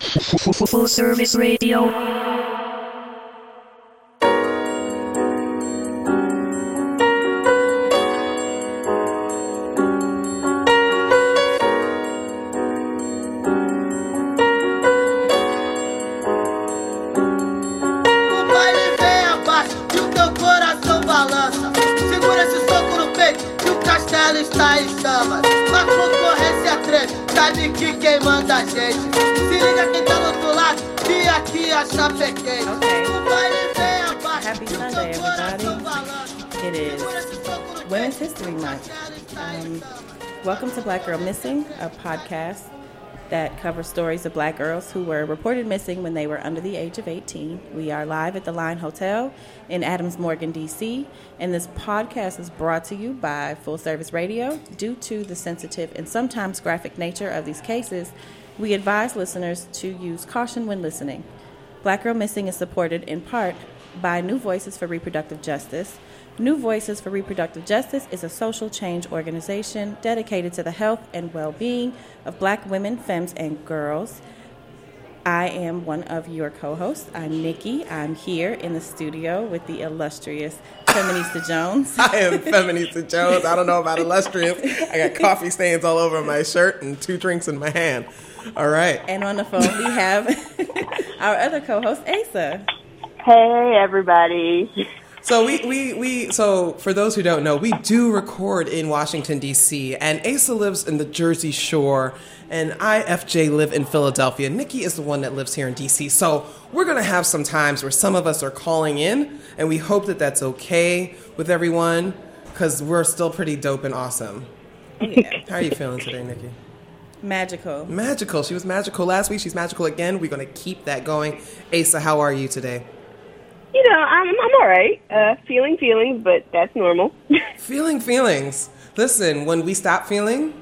Full service radio. Welcome to Black Girl Missing, a podcast that covers stories of black girls who were reported missing when they were under the age of 18. We are live at the Line Hotel in Adams Morgan, D.C., and this podcast is brought to you by Full Service Radio. Due to the sensitive and sometimes graphic nature of these cases, we advise listeners to use caution when listening. Black Girl Missing is supported in part by New Voices for Reproductive Justice. New Voices for Reproductive Justice is a social change organization dedicated to the health and well being of black women, femmes, and girls. I am one of your co hosts. I'm Nikki. I'm here in the studio with the illustrious Feminista Jones. I am Feminista Jones. I don't know about illustrious. I got coffee stains all over my shirt and two drinks in my hand. All right. And on the phone, we have our other co host, Asa. Hey, everybody. So we, we, we so for those who don't know, we do record in Washington D.C. and Asa lives in the Jersey Shore, and I FJ live in Philadelphia. Nikki is the one that lives here in D.C. So we're gonna have some times where some of us are calling in, and we hope that that's okay with everyone because we're still pretty dope and awesome. Yeah. How are you feeling today, Nikki? Magical. Magical. She was magical last week. She's magical again. We're gonna keep that going. Asa, how are you today? You know, I'm I'm all right. Uh, feeling feelings, but that's normal. Feeling feelings. Listen, when we stop feeling,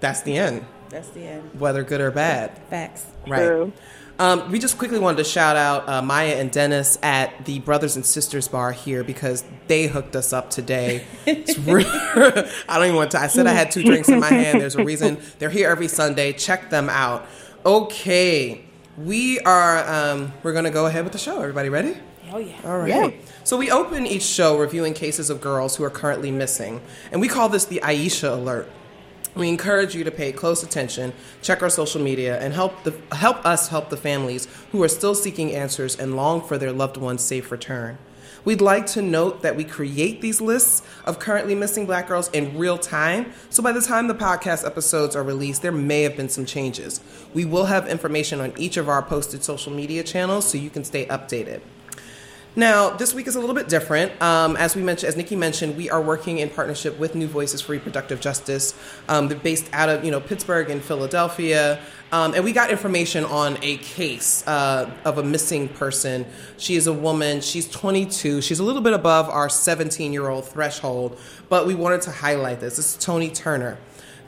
that's the end, That's the end. whether good or bad. Facts. Right. True. Um, we just quickly wanted to shout out uh, Maya and Dennis at the Brothers and Sisters Bar here because they hooked us up today. It's re- I don't even want to. I said I had two drinks in my hand. There's a reason. They're here every Sunday. Check them out. Okay, we are. Um, we're gonna go ahead with the show. Everybody ready? Oh, yeah. All right. So we open each show reviewing cases of girls who are currently missing, and we call this the Aisha Alert. We encourage you to pay close attention, check our social media, and help the help us help the families who are still seeking answers and long for their loved one's safe return. We'd like to note that we create these lists of currently missing black girls in real time, so by the time the podcast episodes are released, there may have been some changes. We will have information on each of our posted social media channels so you can stay updated. Now, this week is a little bit different. Um, as we mentioned, as Nikki mentioned, we are working in partnership with New Voices for Reproductive Justice. Um, they're based out of you know Pittsburgh and Philadelphia, um, and we got information on a case uh, of a missing person. She is a woman. She's 22. She's a little bit above our 17 year old threshold, but we wanted to highlight this. This is Tonee Turner,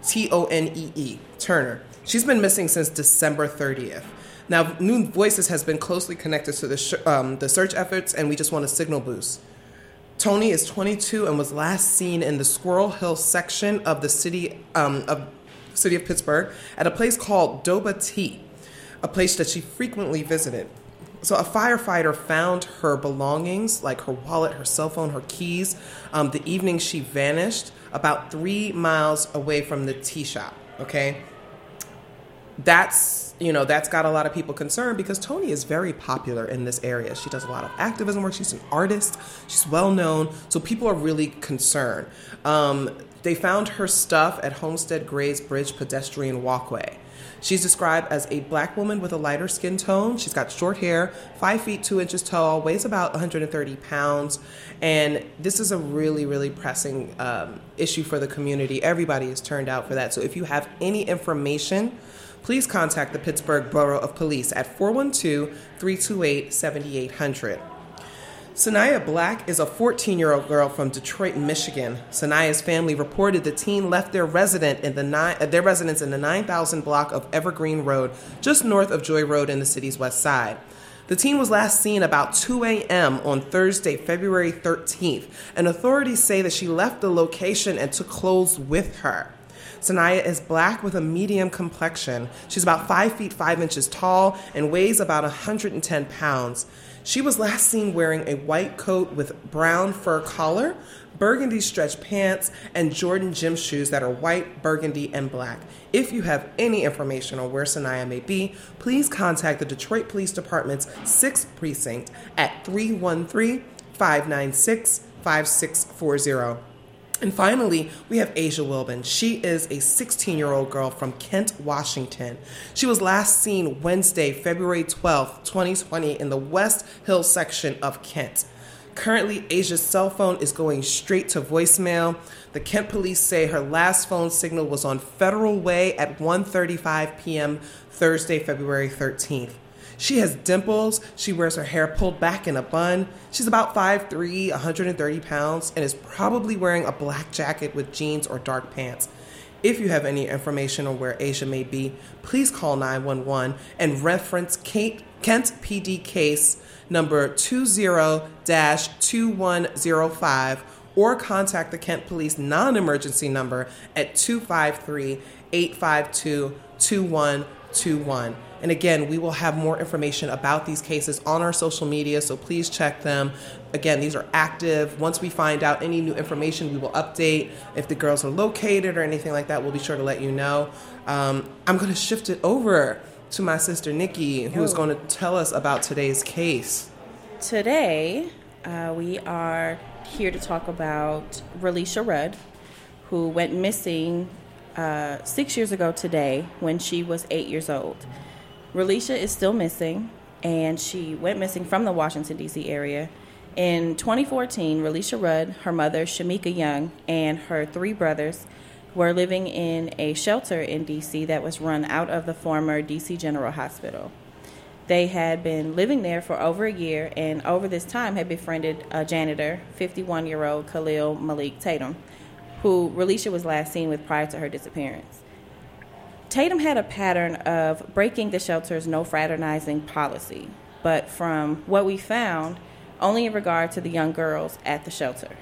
T O N E E Turner. She's been missing since December 30th. Now, New Voices has been closely connected to the, sh- um, the search efforts, and we just want a signal boost. Tonee is 22 and was last seen in the Squirrel Hill section of the city um, of city of Pittsburgh at a place called Dobra Tea, a place that she frequently visited. So a firefighter found her belongings, like her wallet, her cell phone, her keys, um, the evening she vanished, about three miles away from the tea shop. Okay, that's you know that's got a lot of people concerned because Tonee is very popular in this area. She does a lot of activism work. She's an artist. She's well known, so people are really concerned. Um, they found her stuff at Homestead Grays Bridge pedestrian walkway. She's described as a black woman with a lighter skin tone. She's got short hair, five feet two inches tall, weighs about 130 pounds, and this is a really, really pressing um, issue for the community. Everybody is turned out for that. So if you have any information please contact the Pittsburgh Bureau of Police at 412 328 7800. Sanaya Black is a 14 year old girl from Detroit, Michigan. Sanaya's family reported the teen left their, resident in the uh, their residence in the 9000 block of Evergreen Road, just north of Joy Road in the city's west side. The teen was last seen about 2 a.m. on Thursday, February 13th, and authorities say that she left the location and took clothes with her. Sanaya is black with a medium complexion. She's about 5 feet 5 inches tall and weighs about 110 pounds. She was last seen wearing a white coat with brown fur collar, burgundy stretch pants, and Jordan gym shoes that are white, burgundy, and black. If you have any information on where Sanaya may be, please contact the Detroit Police Department's 6th Precinct at 313 596 5640. And finally, we have Asia Wilbin. She is a 16 year old girl from Kent, Washington. She was last seen Wednesday, February 12, 2020, in the West Hill section of Kent. Currently, Asia's cell phone is going straight to voicemail. The Kent police say her last phone signal was on Federal Way at 1:35 p.m. Thursday, February 13th. She has dimples. She wears her hair pulled back in a bun. She's about 5'3, 130 pounds, and is probably wearing a black jacket with jeans or dark pants. If you have any information on where Asia may be, please call 911 and reference Kent PD case number 20 2105 or contact the Kent Police non emergency number at 253 852 2121. And again, we will have more information about these cases on our social media, so please check them. Again, these are active. Once we find out any new information, we will update. If the girls are located or anything like that, we'll be sure to let you know. Um, I'm going to shift it over to my sister Nikki, who is Oh. going to tell us about today's case. Today, uh, we are here to talk about Relisha Rudd, who went missing uh, six years ago today when she was eight years old. Relisha is still missing, and she went missing from the Washington, D.C. area. In 2014, Relisha Rudd, her mother, Shamika Young, and her three brothers were living in a shelter in D.C. that was run out of the former D.C. General Hospital. They had been living there for over a year and over this time had befriended a janitor, 51 year old Kahlil Malik Tatum, who Relisha was last seen with prior to her disappearance. Tatum had a pattern of breaking the shelter's no fraternizing policy, but from what we found, only in regard to the young girls at the shelter.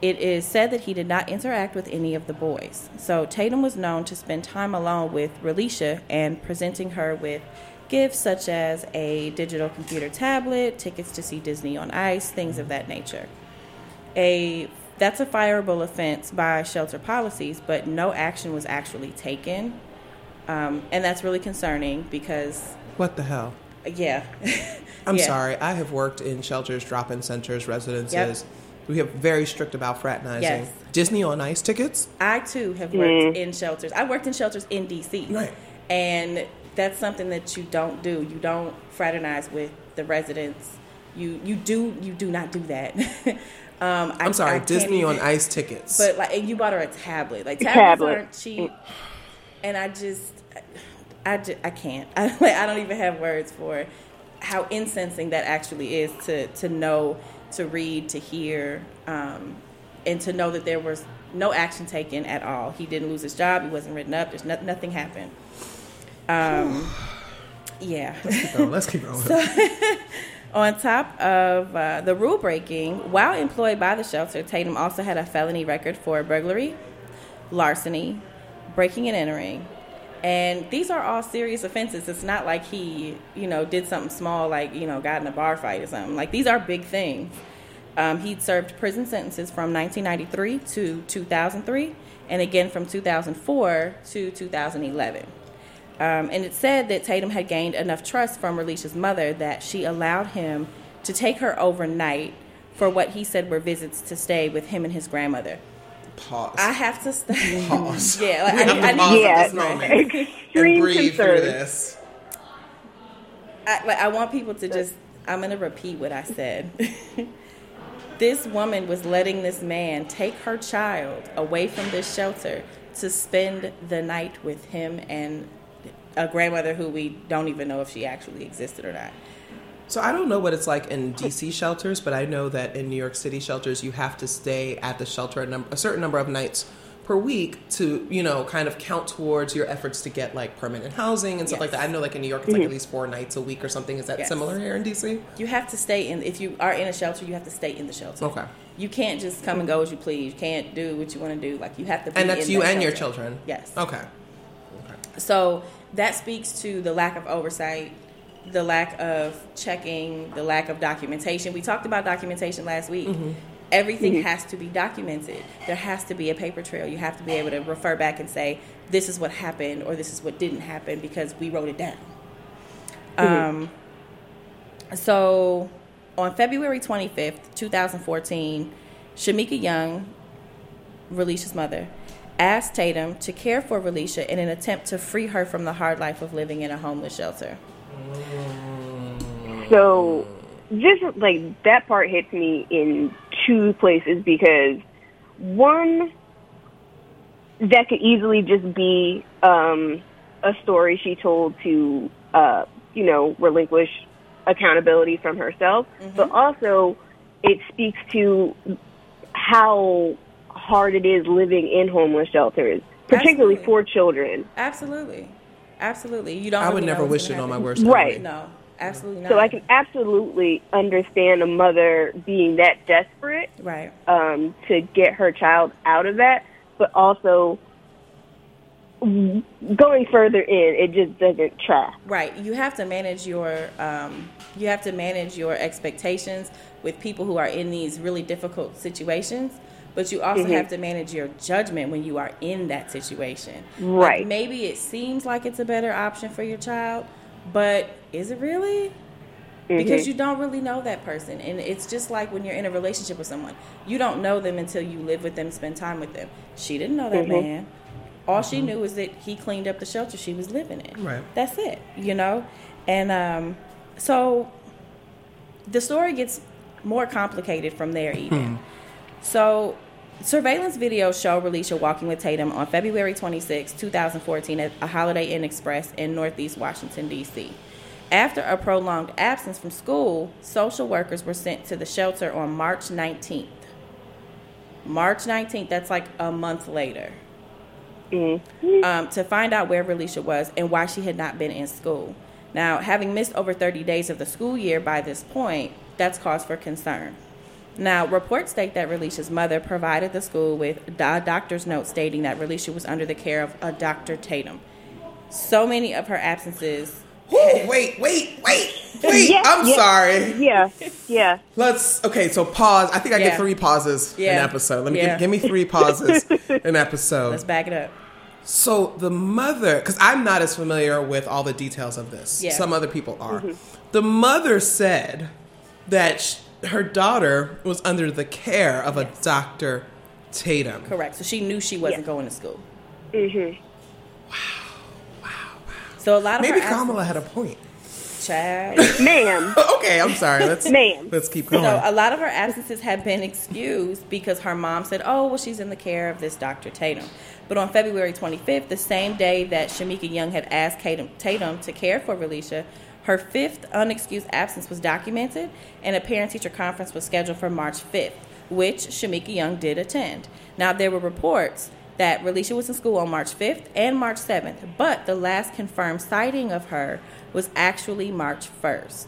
It is said that he did not interact with any of the boys. So Tatum was known to spend time alone with Relisha and presenting her with gifts such as a digital computer tablet, tickets to see Disney on Ice, things of that nature. A that's a fireable offense by shelter policies, but no action was actually taken, um, and that's really concerning because, What the hell? yeah, I'm Yeah. sorry. I have worked in shelters, drop-in centers, residences. We have very strict about fraternizing. Yes. Disney on Ice tickets. I too have worked in shelters. I worked in shelters in DC. Right. And that's something that you don't do. You don't fraternize with the residents. You you do you do not do that. um, I, I'm sorry, I can't Disney on Ice tickets. But like, and you bought her a tablet. Like tablets tablet. aren't cheap. And I just, I, just, I can't. I, like, I don't even have words for how incensing that actually is to to know, to read, to hear, um, and to know that there was no action taken at all. He didn't lose his job. He wasn't written up. There's no, nothing happened. Um, yeah. Oh, let's keep going. On top of uh, the rule breaking, while employed by the shelter, Tatum also had a felony record for burglary, larceny, breaking and entering. And these are all serious offenses. It's not like he, you know, did something small, like, you know, got in a bar fight or something. Like, these are big things. Um, he'd served prison sentences from 1993 to 2003, and again from 2004 to 2011. Um, and it said that Tatum had gained enough trust from Relisha's mother that she allowed him to take her overnight for what he said were visits to stay with him and his grandmother. Pause. I have to stay. Pause. yeah, like, We I, have need- to I pause Yeah. at this moment and Extreme breathe through this. I, like, I want people to just. I'm going to repeat what I said. this woman was letting this man take her child away from this shelter to spend the night with him and a grandmother who we don't even know if she actually existed or not. So I don't know what it's like in DC shelters, but I know that in New York City shelters, you have to stay at the shelter a, a certain number of nights per week to, you know, kind of count towards your efforts to get like permanent housing and stuff like that. I know like in New York, it's like at mm-hmm. least four nights a week or something. Is that Yes. similar here in DC? You have to stay in. If you are in a shelter, you have to stay in the shelter. Okay. You can't just come and go as you please. You can't do what you want to do. Like you have to. Be And that's you and your children. Yes. Okay. So that speaks to the lack of oversight, the lack of checking, the lack of documentation. We talked about documentation last week. Mm-hmm. Everything mm-hmm. has to be documented. There has to be a paper trail. You have to be able to refer back and say, this is what happened or this is what didn't happen because we wrote it down. Mm-hmm. Um, so on February 25th, 2014, Shamika Young, Relisha's mother, asked Tatum to care for Relisha in an attempt to free her from the hard life of living in a homeless shelter. So, just like that part hits me in two places because one, that could easily just be um, a story she told to, uh, you know, relinquish accountability from herself, but also it speaks to how hard it is living in homeless shelters, particularly Absolutely. for children. Absolutely. Absolutely. You don't I would never wish gonna it on my worst worst Right. No, absolutely not. So I can absolutely understand a mother being that desperate Right. um, to get her child out of that, but also going further in, it just doesn't track. Right. You have to manage your um, you have to manage your expectations with people who are in these really difficult situations. But you also Mm-hmm. have to manage your judgment when you are in that situation. Like, Right. maybe it seems like it's a better option for your child, but is it really? Mm-hmm. Because you don't really know that person. And it's just like when you're in a relationship with someone. You don't know them until you live with them, spend time with them. She didn't know that Mm-hmm. man. All she knew was that he cleaned up the shelter she was living in. Right. That's it, you know? And um, so the story gets more complicated from there, even. So, surveillance videos show Relisha walking with Tatum on February 26, 2014, at a Holiday Inn Express in Northeast Washington, D.C. After a prolonged absence from school, social workers were sent to the shelter on March 19th. March 19th, that's like a month later um, to find out where Relisha was and why she had not been in school. Now, having missed over 30 days of the school year by this point, that's cause for concern. Now, reports state that Relisha's mother provided the school with a doctor's note stating that Relisha was under the care of a Dr. Tatum. So many of her absences. Ooh, wait, wait, wait, wait. Yeah, I'm yeah. sorry. Yeah, yeah. Let's okay. So pause. I think I Yeah. get three pauses Yeah. an episode. Let me Yeah. give, give me three pauses an episode. Let's back it up. So the mother, because I'm not as familiar with all the details of this. Yeah. Some other people are. Mm-hmm. The mother said that sh- her daughter was under the care of a Dr. Tatum. Correct. So she knew she wasn't Yeah. going to school. Mm-hmm. Wow. Wow. Wow. So a lot of Maybe her Kamala had a point. absences- child. Ma'am. okay, I'm sorry. Let's Ma'am. let's keep going. So a lot of her absences have been excused because her mom said, "Oh, well, she's in the care of this Dr. Tatum." But on February 25th, the same day that Shamika Young had asked Tatum, Tatum to care for Relisha, her fifth unexcused absence was documented, and a parent-teacher conference was scheduled for March 5th, which Shamika Young did attend. Now there were reports that Relisha was in school on March 5th and March 7th, but the last confirmed sighting of her was actually March 1st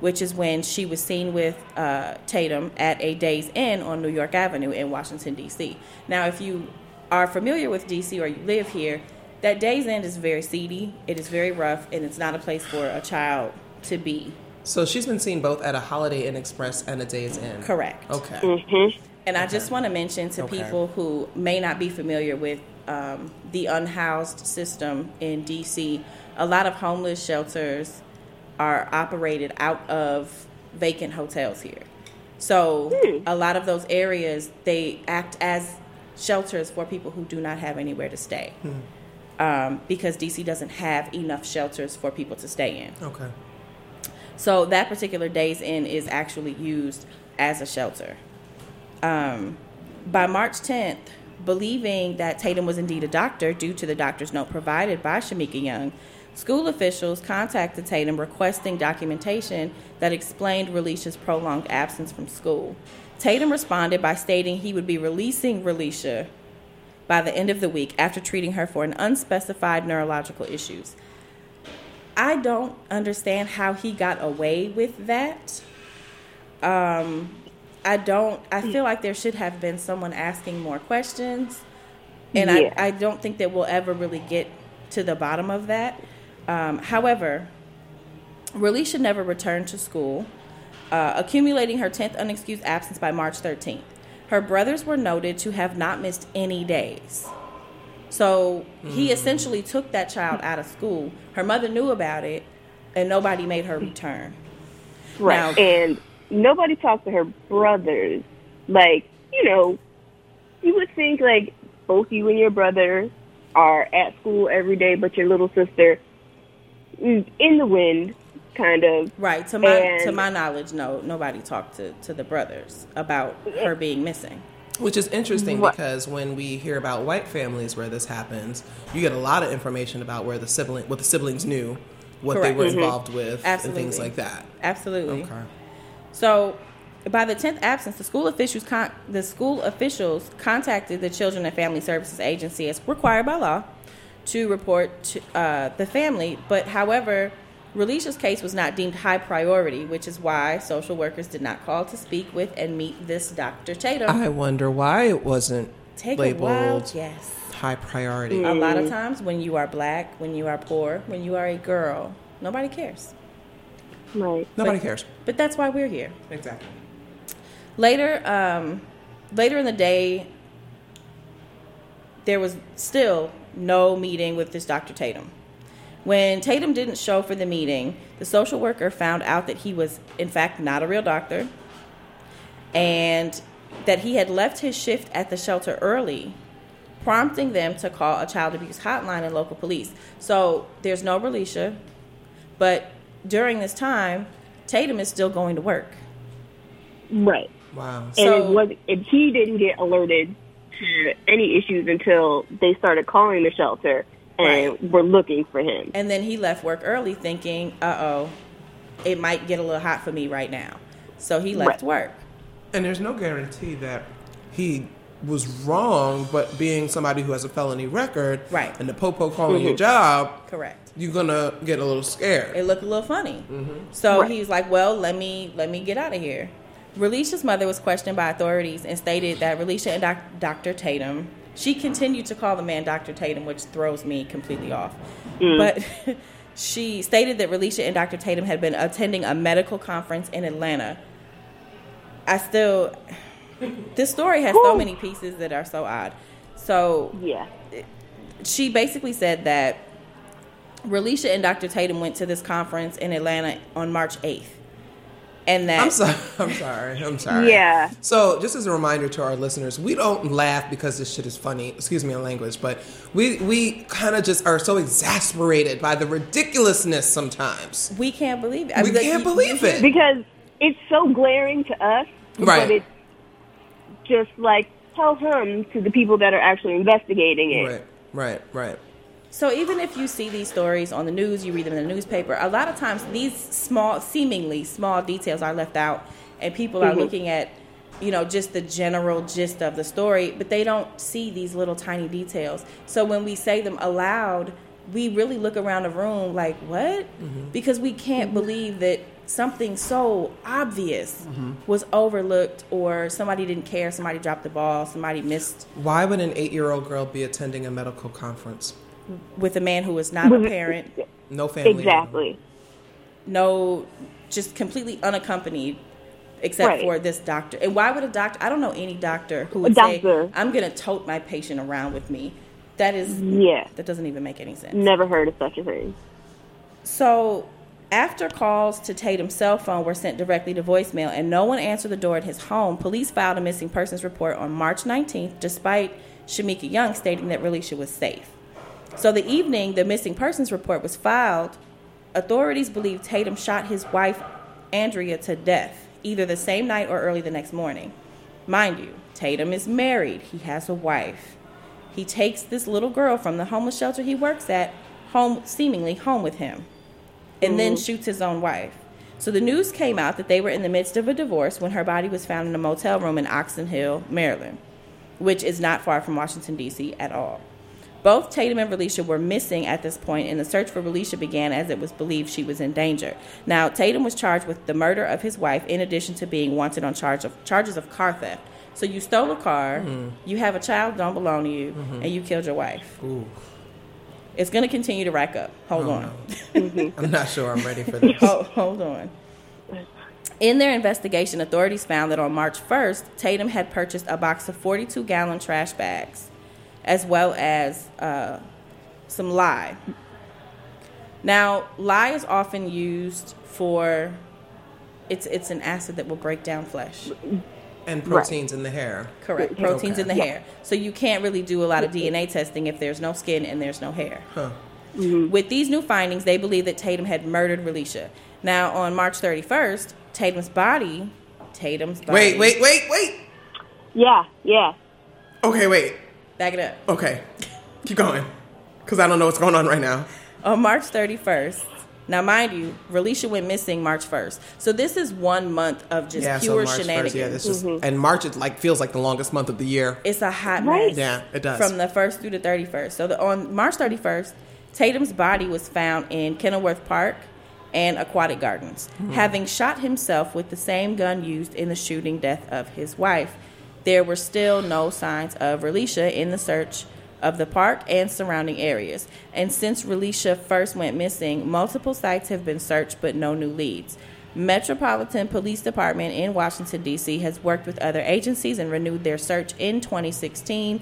which is when she was seen with uh, Tatum at a Days Inn on New York Avenue in Washington, D.C. Now, if you are familiar with D.C. or you live here, that Days Inn is very seedy, it is very rough, and it's not a place for a child to be. So she's been seen both at a Holiday Inn Express and a Days Inn. Correct. Okay. Mm-hmm. And I just want to mention to Okay. people who may not be familiar with um, the unhoused system in DC, a lot of homeless shelters are operated out of vacant hotels here. So hmm. a lot of those areas they act as shelters for people who do not have anywhere to stay, hmm. Um, because DC doesn't have enough shelters for people to stay in. Okay. So that particular Days Inn is actually used as a shelter. Um, by March 10th, believing that Tatum was indeed a doctor due to the doctor's note provided by Shamika Young, school officials contacted Tatum requesting documentation that explained Relisha's prolonged absence from school. Tatum responded by stating he would be releasing Relisha by the end of the week after treating her for an unspecified neurological issues. I don't understand how he got away with that. Um, I don't. I feel like there should have been someone asking more questions, and Yeah. I, I don't think that we'll ever really get to the bottom of that. Um, however, Relisha never returned to school, uh, accumulating her 10th unexcused absence by March 13th. Her brothers were noted to have not missed any days. So he mm. essentially took that child out of school. Her mother knew about it, and nobody made her return. Right. Now- and nobody talked to her brothers. Like, you know, you would think like both you and your brother are at school every day, but your little sister is in the wind, kind of. Right. To my to my knowledge, no, nobody talked to, to the brothers about her being missing. Which is interesting What- because when we hear about white families where this happens, you get a lot of information about where the sibling, what the siblings knew, what Correct. they were Mhm. involved with, and things like that. Absolutely. Okay. So, by the tenth absence, the school officials con- the school officials contacted the Children and Family Services Agency as required by law to report to, uh, the family. But however, Relisha's case was not deemed high priority, which is why social workers did not call to speak with and meet this Dr. Tatum. I wonder why it wasn't Take a labeled wild yes. high priority. A lot of times, when you are black, when you are poor, when you are a girl, nobody cares. Right. Nobody But- cares. But that's why we're here. Exactly. Later, um, later in the day, there was still no meeting with this Dr. Tatum. When Tatum didn't show for the meeting, the social worker found out that he was, in fact, not a real doctor and that he had left his shift at the shelter early, prompting them to call a child abuse hotline and local police. So there's no Relisha, but during this time, Tatum is still going to work. Right. Wow. And So- it was, and he didn't get alerted to any issues until they started calling the shelter and Right. were looking for him. And then he left work early thinking, uh oh, it might get a little hot for me right now. So he left Right. work. And there's no guarantee that he was wrong, but being somebody who has a felony record, Right. and the popo calling your job, Correct. you're gonna get a little scared. It looked a little funny. So Right. he's like, well, let me let me get out of here. Relisha's mother was questioned by authorities and stated that Relisha and doc- Dr. Tatum, she continued to call the man Dr. Tatum, which throws me completely off. Mm. But she stated that Relisha and Dr. Tatum had been attending a medical conference in Atlanta. I still, this story has so many pieces that are so odd. So Yeah. she basically said that Relisha and Dr. Tatum went to this conference in Atlanta on March 8th. And that I'm sorry. I'm sorry. I'm sorry. Yeah. So, just as a reminder to our listeners, we don't laugh because this shit is funny. Excuse me on language, but we we kind of just are so exasperated by the ridiculousness sometimes. we can't believe it. I We mean, like, can't you- believe it. Because it's so glaring to us, Right. but it's just like tell him to the people that are actually investigating it. Right. Right. Right. So even if you see these stories on the news, you read them in the newspaper, a lot of times these small, seemingly small details are left out, and people are mm-hmm. looking at, you know, just the general gist of the story, but they don't see these little tiny details. So when we say them aloud, we really look around the room like, what? Mm-hmm. Because we can't mm-hmm. believe that something so obvious was overlooked, or somebody didn't care, somebody dropped the ball, somebody missed Why would an eight-year-old girl be attending a medical conference? With a man who was not a parent. No family. Exactly. no, just completely unaccompanied, except Right. for this doctor. And why would a doctor? I don't know any doctor who A would say, "I'm going to tote my patient around with me." That is, Yeah. that doesn't even make any sense. Never heard of such a thing. So, after calls to Tatum's cell phone were sent directly to voicemail and no one answered the door at his home, police filed a missing persons report on March 19th, despite Shamika Young stating that Relisha was safe. So, the evening the missing persons report was filed, authorities believe Tatum shot his wife, Andrea, to death, either the same night or early the next morning. Mind you, Tatum is married, he has a wife. He takes this little girl from the homeless shelter he works at home, seemingly home with him, and then mm-hmm. shoots his own wife. So the news came out that they were in the midst of a divorce when her body was found in a motel room in Oxon Hill, Maryland, which is not far from Washington, D.C. at all. Both Tatum and Relisha were missing at this point, and the search for Relisha began as it was believed she was in danger. Now, Tatum was charged with the murder of his wife, in addition to being wanted on charge of charges of car theft. So you stole a car, mm-hmm. you have a child don't belong to you, mm-hmm. and you killed your wife. Ooh, It's going to continue to rack up. Hold oh, on. Mm-hmm. I'm not sure I'm ready for this. hold, hold on. In their investigation, authorities found that on March 1st, Tatum had purchased a box of 42 gallon trash bags, as well as uh, some lye. Now, lye is often used for. It's, it's an acid that will break down flesh. And proteins in the hair. Correct. Proteins Okay. in the hair. So you can't really do a lot of DNA testing if there's no skin and there's no hair. Huh. With these new findings, they believe that Tatum had murdered Relisha. Now, on March 31st, Tatum's body, Tatum's body. Wait, wait, wait, wait. Yeah, yeah. Okay, wait. Back it up. Okay. Keep going. Because I don't know what's going on right now. On March 31st, now mind you, Relisha went missing March 1st. So this is one month of just Yeah, so pure March shenanigans. 1st. Yeah, this is, and March it like feels like the longest month of the year. it's a hot Right. mess. Yeah, it does. From the 1st through the 31st. So the, on March 31st, Tatum's body was found in Kenilworth Park and Aquatic Gardens, Hmm. having shot himself with the same gun used in the shooting death of his wife. There were still no signs of Relisha in the search of the park and surrounding areas. And since Relisha first went missing, multiple sites have been searched but no new leads. Metropolitan Police Department in Washington, D.C. has worked with other agencies and renewed their search in 2016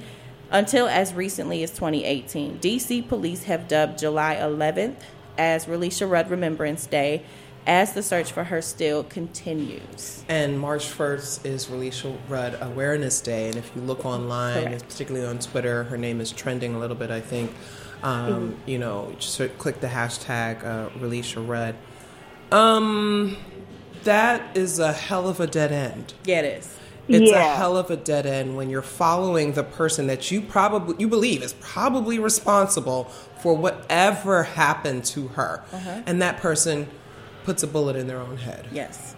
until as recently as 2018. D.C. police have dubbed July 11th as Relisha Rudd Remembrance Day as the search for her still continues. And March 1st is Relisha Rudd Awareness Day. And if you look online, Correct. particularly on Twitter, her name is trending a little bit, I think. Um, You know, just click the hashtag uh, Relisha Rudd. Um, that is a hell of a dead end. Yeah, it is. It's a hell of a dead end when you're following the person that you probably you believe is probably responsible for whatever happened to her, and that person puts a bullet in their own head. Yes.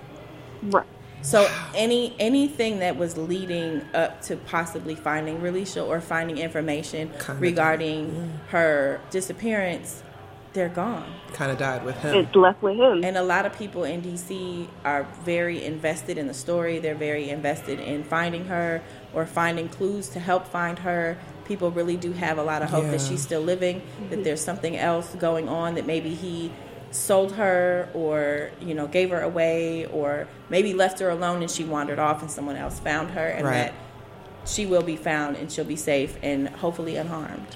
Right. So any anything that was leading up to possibly finding Relisha or finding information Kinda regarding her disappearance, they're gone. Kind of died with him. It's left with him. And a lot of people in DC are very invested in the story. They're very invested in finding her or finding clues to help find her. People really do have a lot of hope that she's still living, that mm-hmm. there's something else going on, that maybe he sold her or, you know, gave her away or maybe left her alone and she wandered off and someone else found her and Right. that she will be found and she'll be safe and hopefully unharmed.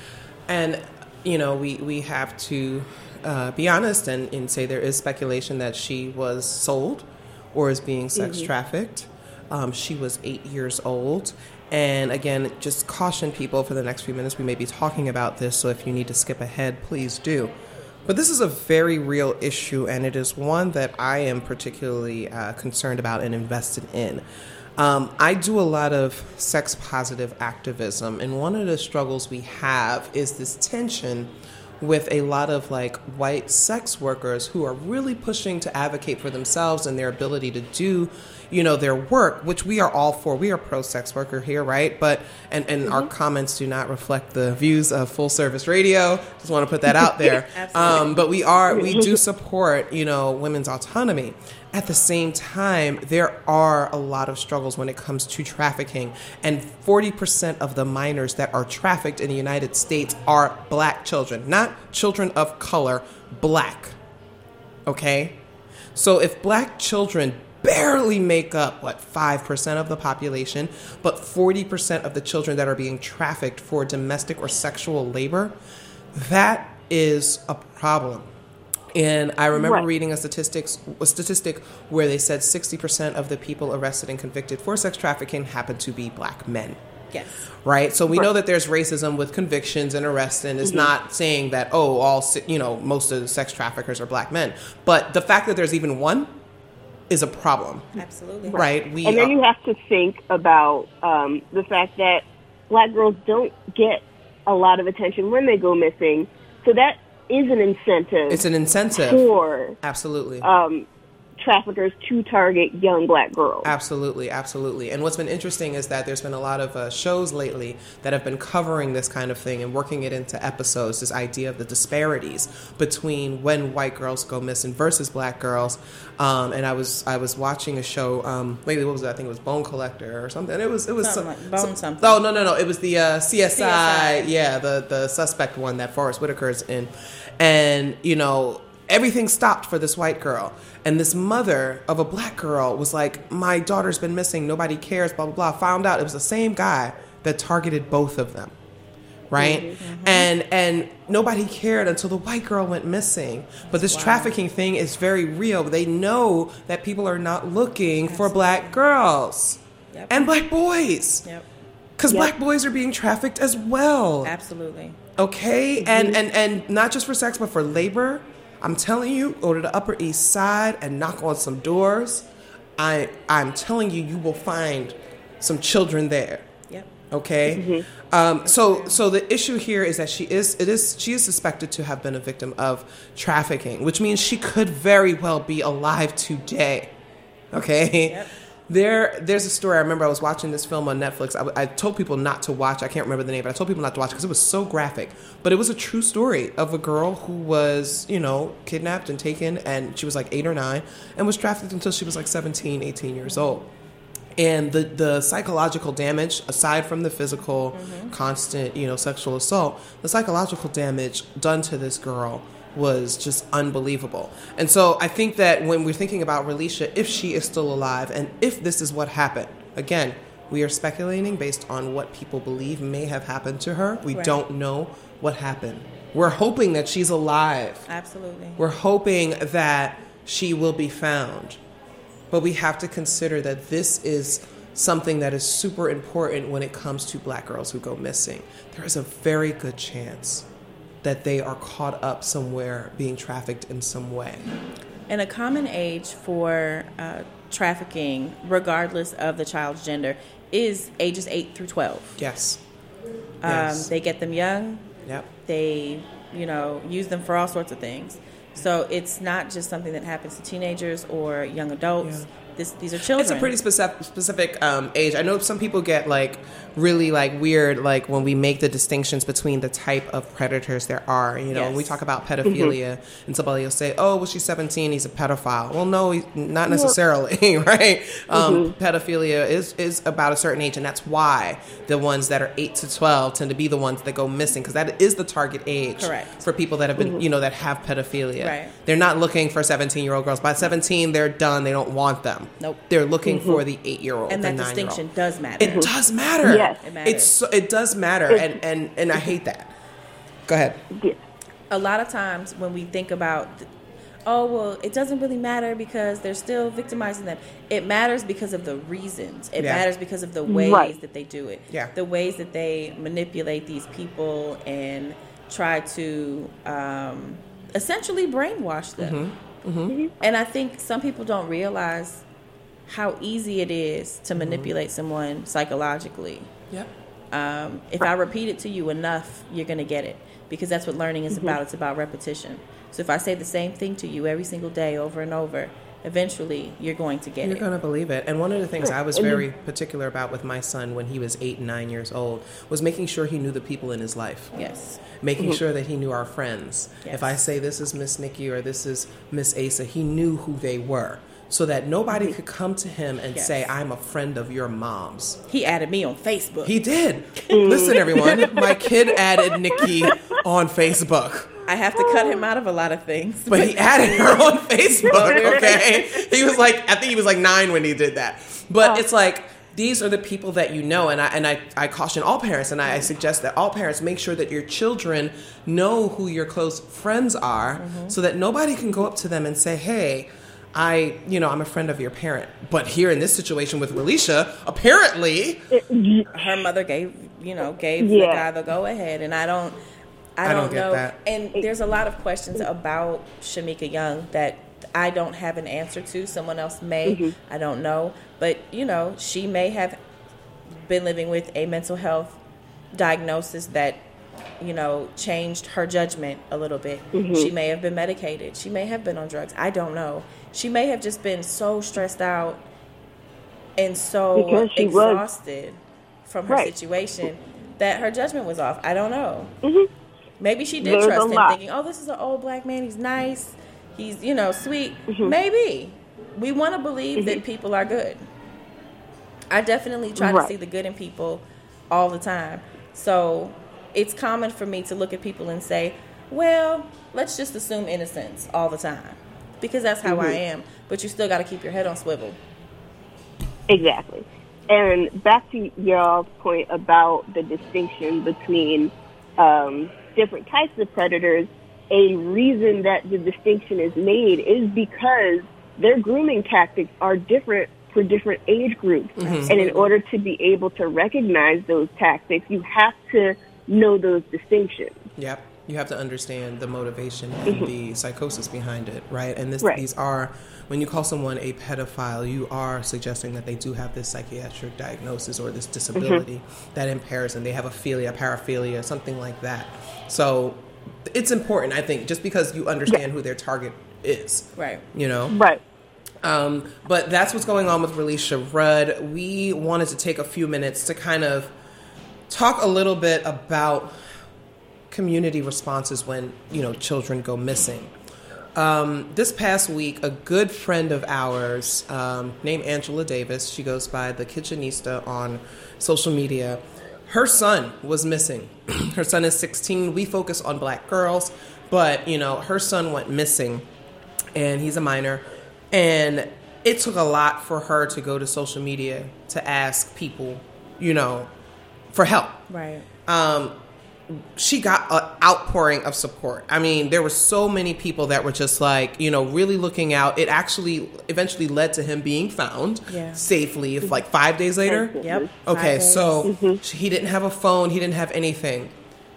And you know, we we have to uh, be honest and, and say there is speculation that she was sold or is being sex trafficked. Um, she was eight years old. And again, just caution people for the next few minutes. We may be talking about this, so if you need to skip ahead, please do. But this is a very real issue, and it is one that I am particularly uh, concerned about and invested in. Um, I do a lot of sex positive activism, and one of the struggles we have is this tension with a lot of like white sex workers who are really pushing to advocate for themselves and their ability to do you know their work which we are all for. We are pro sex worker here right? But and and our comments do not reflect the views of full service radio. Just want to put that out there. Um, but we are we do support you know women's autonomy. At the same time there are a lot of struggles when it comes to trafficking and 40% of the minors that are trafficked in the united states are black children not children of color black okay? So if black children barely make up what 5% of the population but 40% of the children that are being trafficked for domestic or sexual labor that is a problem and I remember Right. reading a statistics a statistic where they said 60% of the people arrested and convicted for sex trafficking happen to be black men Yes. right? So we know that there's racism with convictions and arrests, and it's mm-hmm. not saying that oh, all you know, most of the sex traffickers are black men. But the fact that there's even one is a problem, Absolutely. right? We and then are- you have to think about um, the fact that black girls don't get a lot of attention when they go missing. So that is an incentive it's an incentive, for absolutely. um, traffickers to target young black girls. Absolutely, absolutely. And what's been interesting is that there's been a lot of uh, shows lately that have been covering this kind of thing and working it into episodes. This idea of the disparities between when white girls go missing versus black girls. Um, and I was I was watching a show um, lately. What was it? I think it was Bone Collector or something. It was it was Something some- like Bone some- something. Oh no no no! It was the uh, CSI, CSI. Yeah, the the suspect one that Forest Whitaker's in, and you know everything stopped for this white girl. And this mother of a black girl was like, My daughter's been missing. Nobody cares, blah, blah, blah. Found out it was the same guy that targeted both of them. Right? Mm-hmm. Mm-hmm. And and nobody cared until the white girl went missing. But this trafficking thing is very real. They know that people are not looking for black girls Yep. and black boys. Yep. Because Yep. black boys are being trafficked as well Absolutely. okay mm-hmm. and and and not just for sex but for labor i'm telling you go to the upper east side and knock on some doors. I i'm telling you you will find some children there. Yep. okay? Um, so so the issue here is that she is it is she is suspected to have been a victim of trafficking which means she could very well be alive today. Okay? Yep. There there's a story i remember i was watching this film on netflix. I, I told people not to watch i can't remember the name but i told people not to watch because it was so graphic. But it was a true story of a girl who was you know kidnapped and taken and she was like eight or nine and was trafficked until she was like 17 18 years old. And the the psychological damage aside from the physical mm-hmm. constant you know sexual assault the psychological damage done to this girl was just unbelievable and so i think that when we're thinking about relisha if she is still alive and if this is what happened again we are speculating based on what people believe may have happened to her we Right. don't know what happened we're hoping that she's alive Absolutely. we're hoping that she will be found. But we have to consider that this is something that is super important when it comes to black girls who go missing. There is a very good chance that they are caught up somewhere being trafficked in some way. And a common age for uh, trafficking, regardless of the child's gender, is ages 8 through 12. Yes. Um, Yes. They get them young, Yep. they, you know, use them for all sorts of things. So it's not just something that happens to teenagers or young adults. Yeah. This, these are children. It's a pretty specific specific um, age. I know some people get like really like weird like when we make the distinctions between the type of predators there are. You know, when we talk about pedophilia, and somebody will say, "Oh, well, she's 17. He's a pedophile." Well, no, not necessarily, right? Um, pedophilia is is about a certain age, and that's why the ones that are eight to 12 tend to be the ones that go missing because that is the target age Correct. for people that have been you know that have pedophilia. Right. They're not looking for 17 year old girls. By 17, they're done. They don't want them. Nope. They're looking for the eight year old and the that distinction does matter. It does matter. Yes. It matters. It's so, it does matter, and and and I hate that. Go ahead. Yeah. a lot of times when we think about oh well it doesn't really matter because they're still victimizing them it matters because of the reasons it Yeah. matters because of the ways Right. that they do it Yeah. the ways that they manipulate these people and try to um, essentially brainwash them Mm-hmm. and i think some people don't realize how easy it is to mm-hmm. manipulate someone psychologically Yep. um, if I repeat it to you enough, you're going to get it because that's what learning is mm-hmm. about. It's about repetition. So if I say the same thing to you every single day over and over, eventually you're going to get it. You're gonna believe it. And one of the things I was very particular about with my son when he was eight and nine years old was making sure he knew the people in his life. yes. Making mm-hmm. sure that he knew our friends. Yes. If I say this is Miss Nikki or this is Miss Asa, he knew who they were. So that nobody could come to him and Yes. say, I'm a friend of your mom's. He added me on Facebook. He did. Listen, everyone, my kid added Nikki on Facebook. I have to cut him out of a lot of things. But he added her on Facebook, okay? He was like, I think he was like nine when he did that. But oh. it's like, these are the people that you know. And I, and I, I caution all parents and I, I suggest that all parents make sure that your children know who your close friends are mm-hmm. so that nobody can go up to them and say, hey, I, you know, I'm a friend of your parent. But here in this situation with Relisha, apparently, her mother gave you know gave the guy the go ahead and i don't i, I don't don't, get know. that. and there's a lot of questions about shamika young that i don't have an answer to. Someone else may. Mm-hmm. I don't know. But you know she may have been living with a mental health diagnosis that you know, changed her judgment a little bit. She may have been medicated. She may have been on drugs. I don't know. She may have just been so stressed out and so she was- exhausted from her Right. situation that her judgment was off. I don't know. Mhm. Maybe she did There's trust him, lot. thinking, "Oh, this is an old black man. He's nice. He's you know sweet." Mm-hmm. Maybe we want to believe that people are good. I definitely try to see the good in people all the time. So it's common for me to look at people and say, "Well, let's just assume innocence all the time," because that's how Mm-hmm. I am. But you still got to keep your head on swivel. Exactly. And back to y'all's point about the distinction between um, different types of predators, a reason that the distinction is made is because their grooming tactics are different for different age groups. And in order to be able to recognize those tactics, you have to know those distinctions. Yep. You have to understand the motivation and the psychosis behind it, right? And this, Right. these are, when you call someone a pedophile, you are suggesting that they do have this psychiatric diagnosis or this disability that impairs them. They have a philia, paraphilia, something like that. So it's important, I think, just because you understand who their target is, Right. you know? Right. Um, but that's what's going on with Relisha Rudd. We wanted to take a few minutes to kind of talk a little bit about community responses when you know children go missing. Um, this past week, a good friend of ours um, named Angela Davis, she goes by the Kitchenista on social media. Her son was missing. her son is 16. We focus on black girls, but you know her son went missing, and he's a minor. And it took a lot for her to go to social media to ask people, you know, for help Right. um, she got an outpouring of support. I mean, there were so many people that were just like, you know, really looking out. It actually eventually led to him being found Yeah. safely, if like five days later. Yep. Okay, so she- he didn't have a phone, he didn't have anything.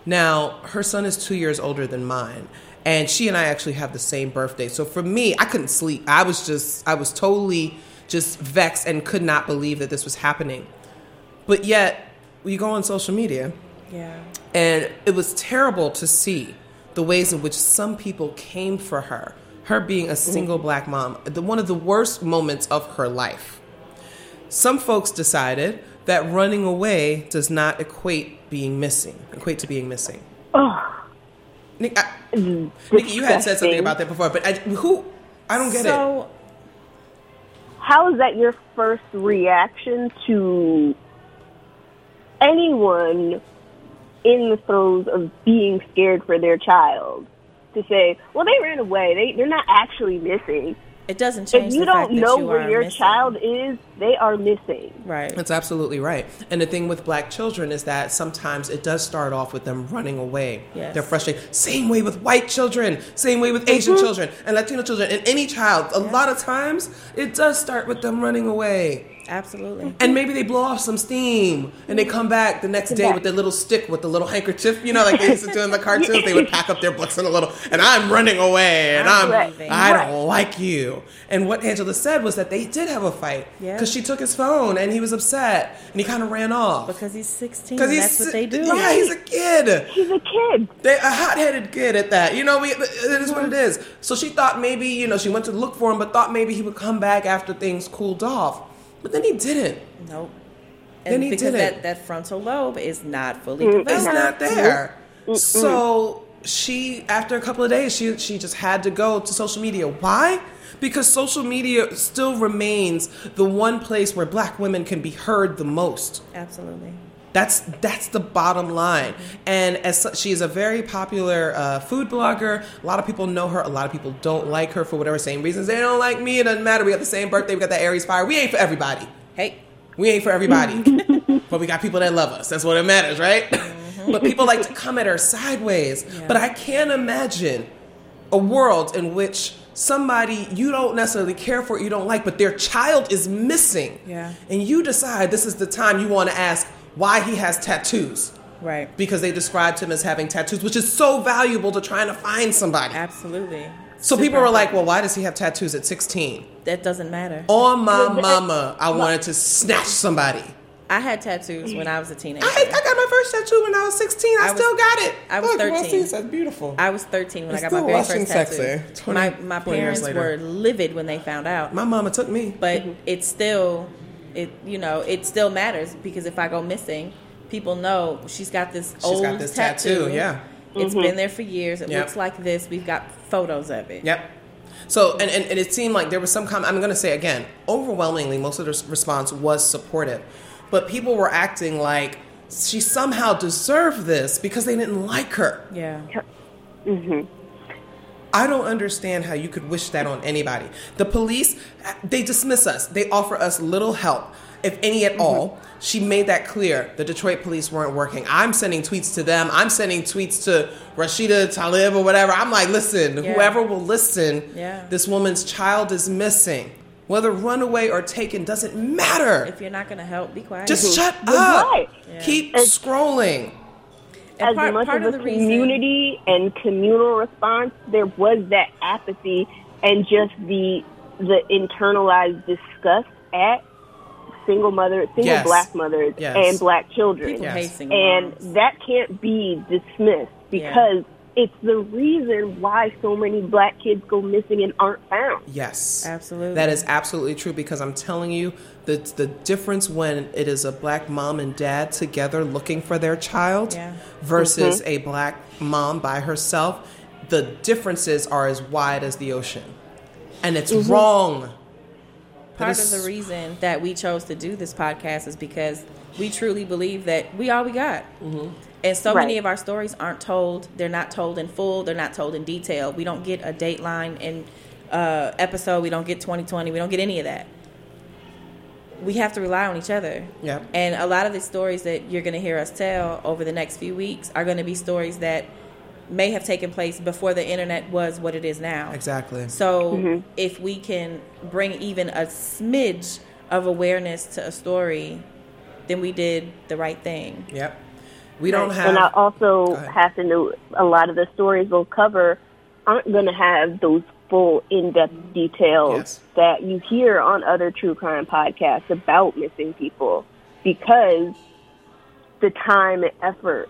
Now, her son is two years older than mine, and she and I actually have the same birthday. So for me, I couldn't sleep. I was just, I was totally just vexed and could not believe that this was happening. But yet, you go on social media, yeah. and it was terrible to see the ways in which some people came for her. Her being a single mm-hmm. black mom, the, one of the worst moments of her life. Some folks decided that running away does not equate being missing, equate to being missing. Oh, Nick, I, mm, Nikki, you had said something about that before, but I, who? I don't get it. so, how is that your first reaction to anyone in the throes of being scared for their child? To say, well, they ran away. They they're not actually missing. it doesn't change If you the don't fact know you where your missing. child is, they are missing. Right. That's absolutely right. And the thing with black children is that sometimes it does start off with them running away. Yes. They're frustrated. Same way with white children, same way with Asian mm-hmm. children and Latino children and any child. A lot of times it does start with them running away. Absolutely. And maybe they blow off some steam and they come back the next day with their little stick with the little handkerchief, you know, like they used to do in the cartoons. They would pack up their books in a little, and I'm running away and I'm, I'm. I don't like you. And what Angela said was that they did have a fight Yeah. because she took his phone and he was upset and he kind of ran off. Because he's 16. Because that's what they do. Yeah, he's a kid. He's a kid. They, a hot-headed kid at that. You know, we, it is what it is. So she thought maybe, you know, she went to look for him, but thought maybe he would come back after things cooled off. But then he didn't. Nope. Then And he because did it. that, that frontal lobe is not fully developed. It's not there. So she, after a couple of days, she she just had to go to social media. Why? Because social media still remains the one place where black women can be heard the most. Absolutely. That's that's the bottom line. And as she is a very popular uh, food blogger, a lot of people know her. A lot of people don't like her for whatever same reasons. They don't like me. It doesn't matter. We got the same birthday. We got that Aries fire. We ain't for everybody. Hey, We ain't for everybody, but we got people that love us. That's what it matters, right? but people like to come at her sideways. But I can't imagine a world in which somebody you don't necessarily care for, you don't like, but their child is missing. Yeah. And you decide this is the time you want to ask why he has tattoos. right. Because they described him as having tattoos, which is so valuable to trying to find somebody. Absolutely. So Super people were like, well, why does he have tattoos at 16? that doesn't matter. On my mama, I wanted to snatch somebody. I had tattoos when I was a teenager. I, I got my first tattoo when I was 16. I, I was- still got it. I was Look, you wanna 13. see? That's beautiful. I was 13 when It's I got my very first tattoo. sexy. 20 my my 20 parents were livid when they found out, my mama took me. but it still, it you know, it still matters because if I go missing, people know she's got this She's old got this tattoo. tattoo, yeah. It's mm-hmm. been there for years. It Yep. looks like this. We've got photos of it. Yep. So, and, and, and it seemed like there was some comment. I'm going to say again, overwhelmingly, most of the response was supportive. But people were acting like she somehow deserved this because they didn't like her. Yeah. Mm-hmm. I don't understand how you could wish that on anybody. The police, they dismiss us. They offer us little help, if any at mm-hmm. all. She made that clear. The Detroit police weren't working. I'm sending tweets to them. I'm sending tweets to Rashida Tlaib or whatever. I'm like, listen, Yeah. whoever will listen, Yeah. this woman's child is missing. Whether runaway or taken doesn't matter. If you're not gonna help, be quiet. Just shut up. right. Yeah. Keep And- scrolling. And as part- much part of of the the reason- community and communal response, there was that apathy and just the the internalized disgust at single mother, single Yes. black mothers Yes. and black children, People Yes. hate single and moms. that can't be dismissed because it's the reason why so many black kids go missing and aren't found. Yes. Absolutely. That is absolutely true because I'm telling you the the difference when it is a black mom and dad together looking for their child Yeah. versus a black mom by herself, the differences are as wide as the ocean. And it's wrong. Part is- of the reason that we chose to do this podcast is because we truly believe that we all we got. Mm-hmm. And so many of our stories aren't told. They're not told in full. They're not told in detail. We don't get a dateline in uh, episode. We don't get 2020. We don't get any of that. We have to rely on each other. Yep. And a lot of the stories that you're going to hear us tell over the next few weeks are going to be stories that may have taken place before the internet was what it is now. Exactly. So if we can bring even a smidge of awareness to a story, then we did the right thing. Yep. We don't have And I also have to know a lot of the stories we'll cover aren't going to have those full in-depth details Yes. that you hear on other true crime podcasts about missing people because the time and effort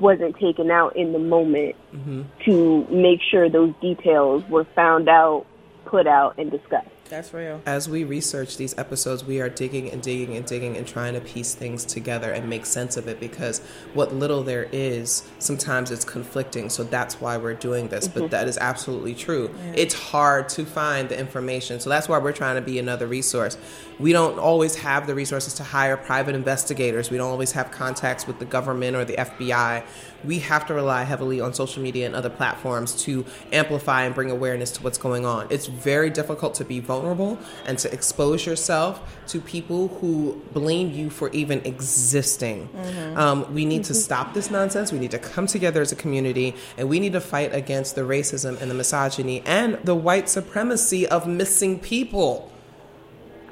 wasn't taken out in the moment Mm-hmm. to make sure those details were found out, put out, and discussed. That's real. as we research these episodes, we are digging and digging and digging and trying to piece things together and make sense of it because what little there is, sometimes it's conflicting. So that's why we're doing this. But mm-hmm. that is absolutely true. It's hard to find the information. So that's why we're trying to be another resource. We don't always have the resources to hire private investigators, we don't always have contacts with the government or the FBI. We have to rely heavily on social media and other platforms to amplify and bring awareness to what's going on. It's very difficult to be vulnerable and to expose yourself to people who blame you for even existing. Um, we need to stop this nonsense. We need to come together as a community and we need to fight against the racism and the misogyny and the white supremacy of missing people.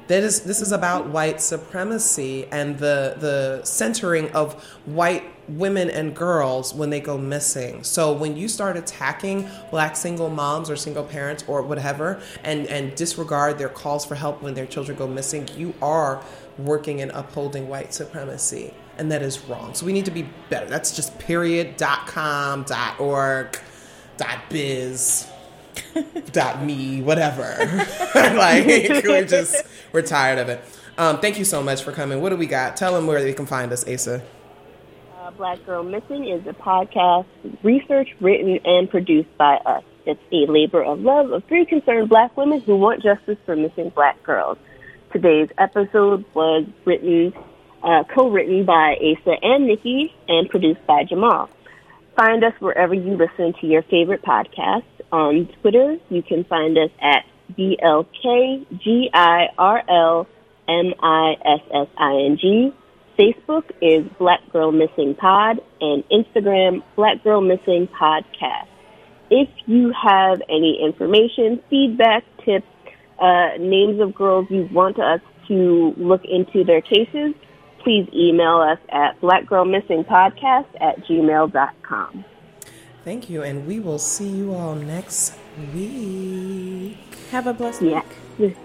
That is, this is about white supremacy and the the centering of white women and girls when they go missing. So when you start attacking black single moms or single parents or whatever and and disregard their calls for help when their children go missing, you are working and upholding white supremacy. And that is wrong. So we need to be better. That's just period dot com dot org dot biz dot me whatever like we're just we're tired of it um, thank you so much for coming what do we got tell them where they can find us asa Black Girl Missing is a podcast researched, written, and produced by us. It's a labor of love of three concerned black women who want justice for missing black girls. Today's episode was written, uh, co-written by Asa and Nikki and produced by Jamal. Find us wherever you listen to your favorite podcasts. On Twitter, you can find us at B-L-K-G-I-R-L-M-I-S-S-I-N-G. Facebook is Black Girl Missing Pod and Instagram Black Girl Missing Podcast. If you have any information, feedback, tips, uh, names of girls you want us to look into their cases, please email us at blackgirlmissingpodcast at gmail.com. thank you and we will see you all next week Have a blessed Yeah. week.